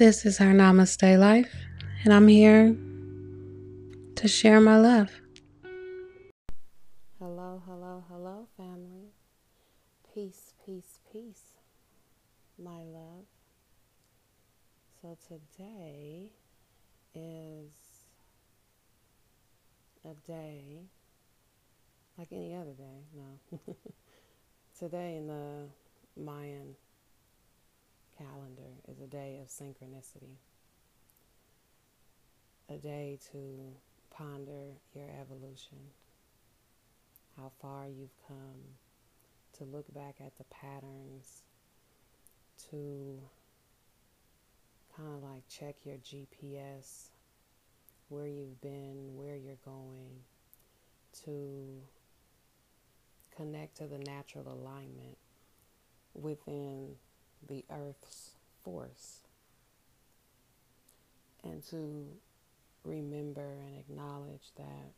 This is our Namaste Life, and I'm here to share my love. Hello, hello, hello, family. Peace, peace, peace, my love. So today is a day like any other day. No. today in the Mayan calendar is a day of synchronicity, a day to ponder your evolution, how far you've come, to look back at the patterns, to kind of like check your GPS, where you've been, where you're going, to connect to the natural alignment within the earth's force and to remember and acknowledge that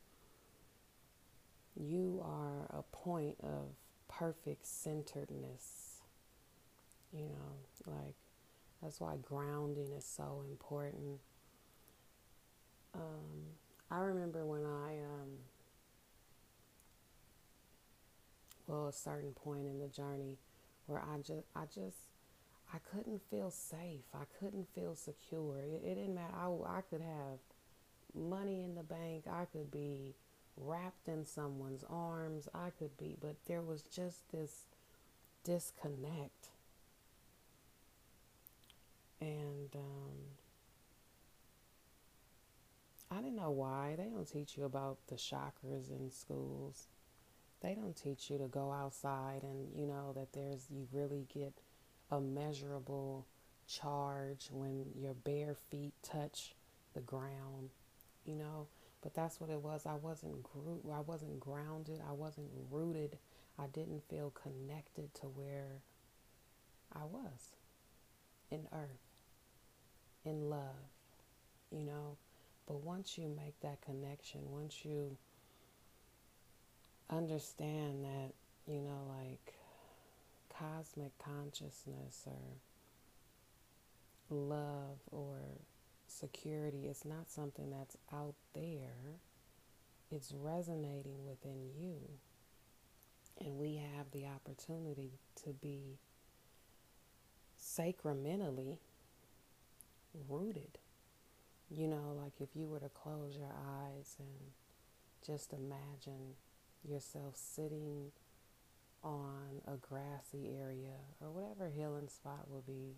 you are a point of perfect centeredness. You know, like that's why grounding is so important. Um, I remember when I, um, well, a certain point in the journey where I just, I just, I couldn't feel safe. I couldn't feel secure. It, it didn't matter. I, I could have money in the bank. I could be wrapped in someone's arms. I could be, but there was just this disconnect. And um, I didn't know why. They don't teach you about the chakras in schools. They don't teach you to go outside and, you know, that there's, you really get a measurable charge when your bare feet touch the ground, you know. But that's what it was. I wasn't I wasn't grounded. I wasn't rooted. I didn't feel connected to where I was in earth, in love, you know. But once you make that connection, once you understand that, you know, like cosmic consciousness or love or security is not something that's out there, it's resonating within you. And we have the opportunity to be sacramentally rooted. You know, like if you were to close your eyes and just imagine yourself sitting on a grassy area or whatever healing spot will be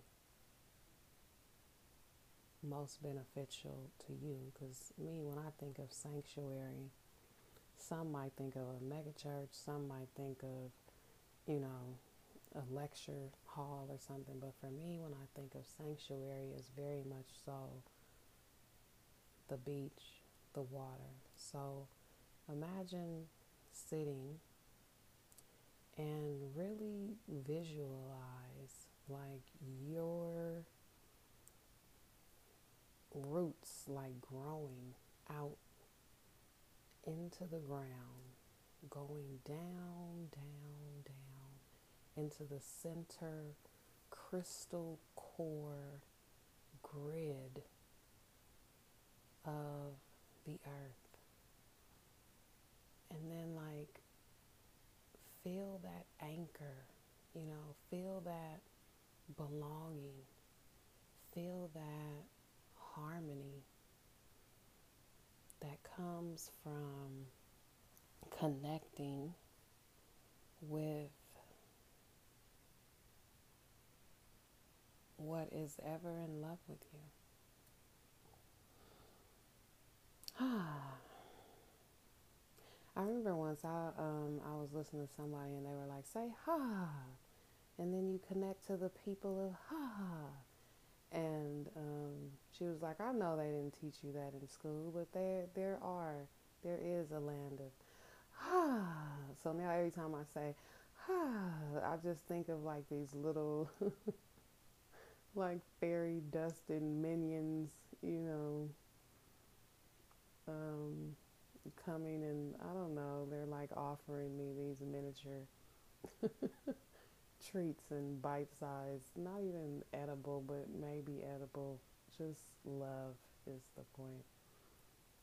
most beneficial to you. Because me, when I think of sanctuary, some might think of a megachurch, some might think of, you know, a lecture hall or something. But for me, when I think of sanctuary, it's very much so the beach, the water. So imagine sitting and really visualize like your roots like growing out into the ground, going down, down, down into the center crystal core grid of the earth. And then, like, feel that anchor, you know, feel that belonging, feel that harmony that comes from connecting with what is ever in love with you. Ah. I remember once I um I was listening to somebody and they were like, say ha and then you connect to the people of ha and um, she was like, I know they didn't teach you that in school, but there there are there is a land of ha. So now every time I say ha, I just think of like these little like fairy dusted minions, you know. Um, coming and I don't know, they're like offering me these miniature treats and bite size, not even edible, but maybe edible just love is the point.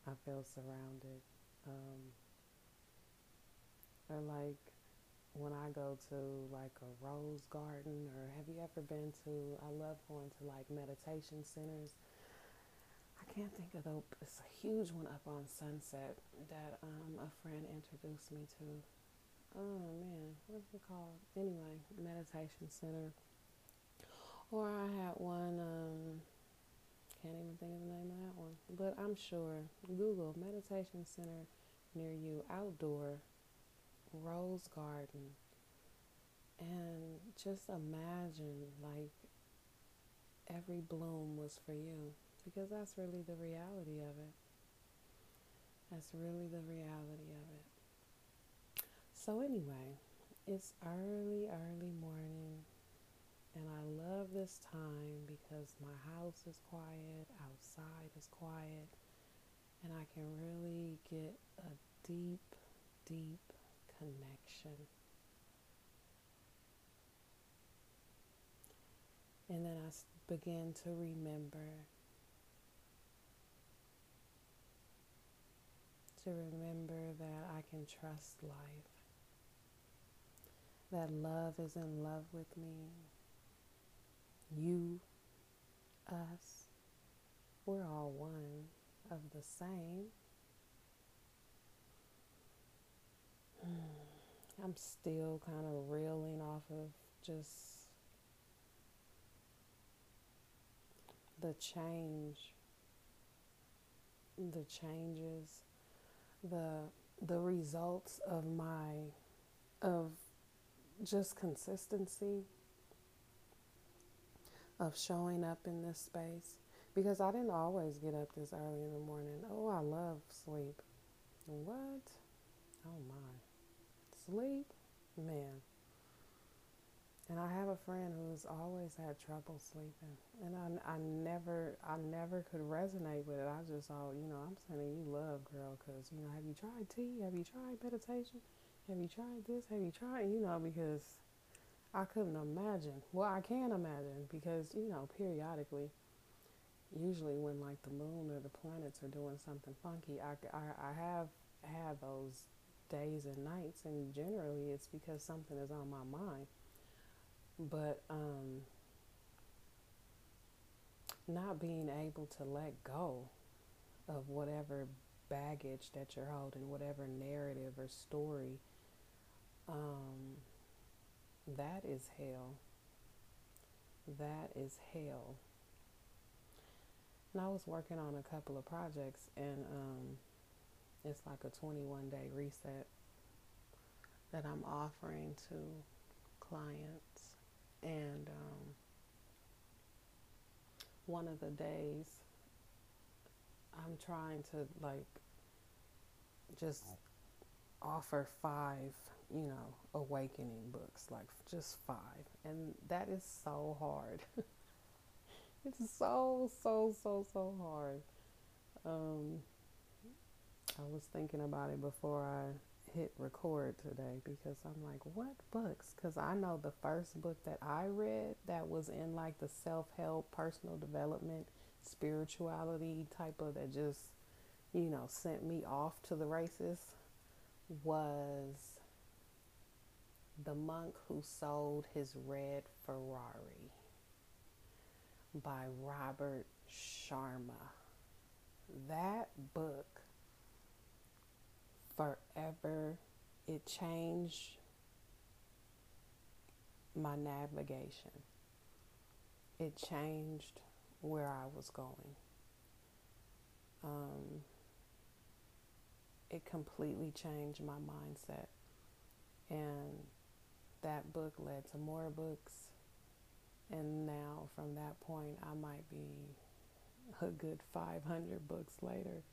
I feel surrounded. Um, or like when I go to like a rose garden, or have you ever been to? I love going to like meditation centers. I can't think of the. It's a huge one up on Sunset that um, a friend introduced me to. Oh man, what's it called? Anyway, meditation center. Or I had one. Um, can't even think of the name of that one. But I'm sure. Google meditation center near you, outdoor, rose garden. And just imagine like every bloom was for you. Because that's really the reality of it. That's really the reality of it. So, anyway, it's early, early morning. And I love this time because my house is quiet, outside is quiet, and I can really get a deep, deep connection. And then I begin to remember to remember that I can trust life, that love is in love with me, you, us, we're all one of the same. I'm still kind of reeling off of just the change, the changes, the the results of my of just consistency of showing up in this space because I didn't always get up this early in the morning. Oh, I love sleep. What? Oh my. Sleep? Man. And I have a friend who's always had trouble sleeping. And I, I never I never could resonate with it. I just thought, you know, I'm sending you love, girl, because, you know, have you tried tea? Have you tried meditation? Have you tried this? Have you tried, you know, because I couldn't imagine. Well, I can imagine because, you know, periodically, usually when like the moon or the planets are doing something funky, I, I, I have had those days and nights, and generally it's because something is on my mind. But um, not being able to let go of whatever baggage that you're holding, whatever narrative or story. Um, that is hell. That is hell. And I was working on a couple of projects, and um, it's like a 21 day reset that I'm offering to clients. And um, one of the days, I'm trying to like just offer five you know, awakening books, like just five. And that is so hard. it's so, so, so, so hard. Um, I was thinking about it before I hit record today because I'm like, what books? Because I know the first book that I read that was in like the self help, personal development, spirituality type of that just, you know, sent me off to the races was the Monk Who Sold His Red Ferrari by Robert Sharma. That book forever it changed my navigation. It changed where I was going. Um, it completely changed my mindset. And that book led to more books. And now, from that point, I might be a good 500 books later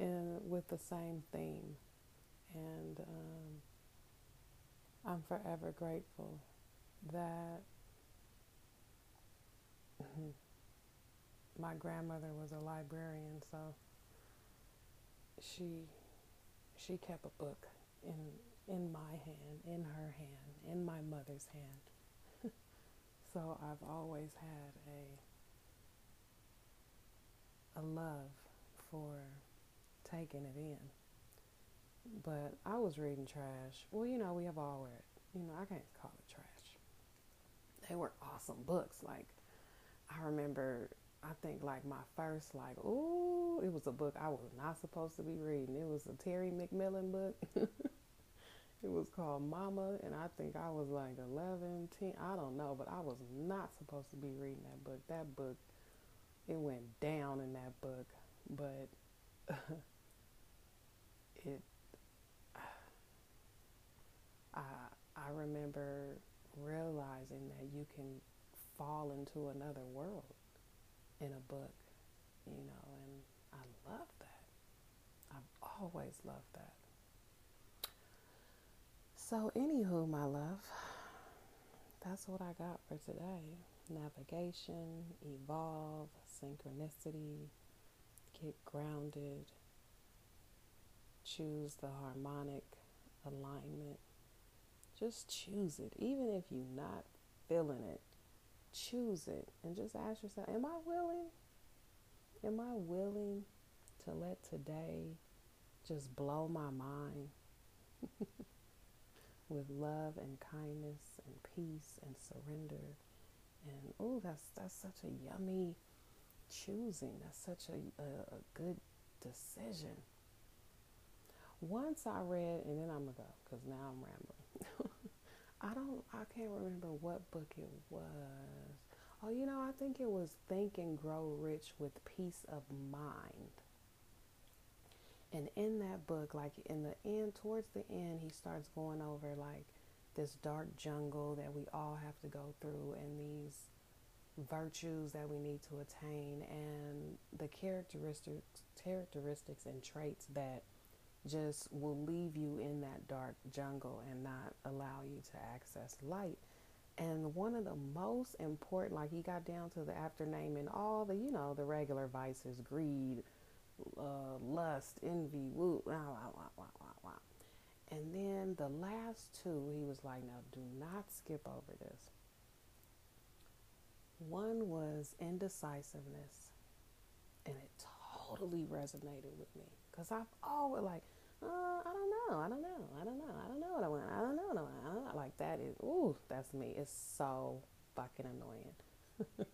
and with the same theme. And um, I'm forever grateful that my grandmother was a librarian, so she she kept a book in in my hand, in her hand, in my mother's hand. so I've always had a a love for taking it in. But I was reading trash. Well, you know, we have all read. You know, I can't call it trash. They were awesome books. Like I remember, I think like my first like, ooh, it was a book I was not supposed to be reading. It was a Terry McMillan book. it was called Mama, and I think I was like 11, 10, I don't know, but I was not supposed to be reading that book. That book, it went down in that book, but it I I remember realizing that you can fall into another world in a book, you know, and I love that. I've always loved that. So, anywho, my love, that's what I got for today. Navigation, evolve, synchronicity, get grounded, choose the harmonic alignment just choose it. Even if you're not feeling it, choose it and just ask yourself, Am I willing? Am I willing to let today just blow my mind with love and kindness and peace and surrender? And oh, that's that's such a yummy choosing. That's such a, a, a good decision. Once I read, and then I'm gonna go because now I'm rambling. I don't, I can't remember what book it was. Oh, you know, I think it was Think and Grow Rich with Peace of Mind. And in that book, like in the end, towards the end, he starts going over like this dark jungle that we all have to go through and these virtues that we need to attain and the characteristics characteristics and traits that just will leave you in that dark jungle and not allow you to access light. And one of the most important, like he got down to the after naming all the, you know, the regular vices, greed, uh, lust, envy, woo, wow, wow, wow, wow. And then the last two, he was like, now do not skip over this. One was indecisiveness, and it totally resonated with me because I've always like uh, I don't know, I don't know, I don't know, I don't know what I want, I don't know what I want. I don't know. Like that is, ooh, that's me. It's so fucking annoying.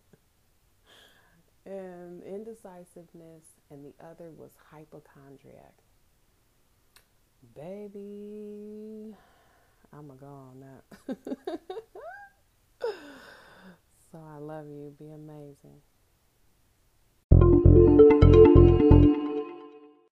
and indecisiveness, and the other was hypochondriac. Baby, I'm a go on that. so I love you. Be amazing.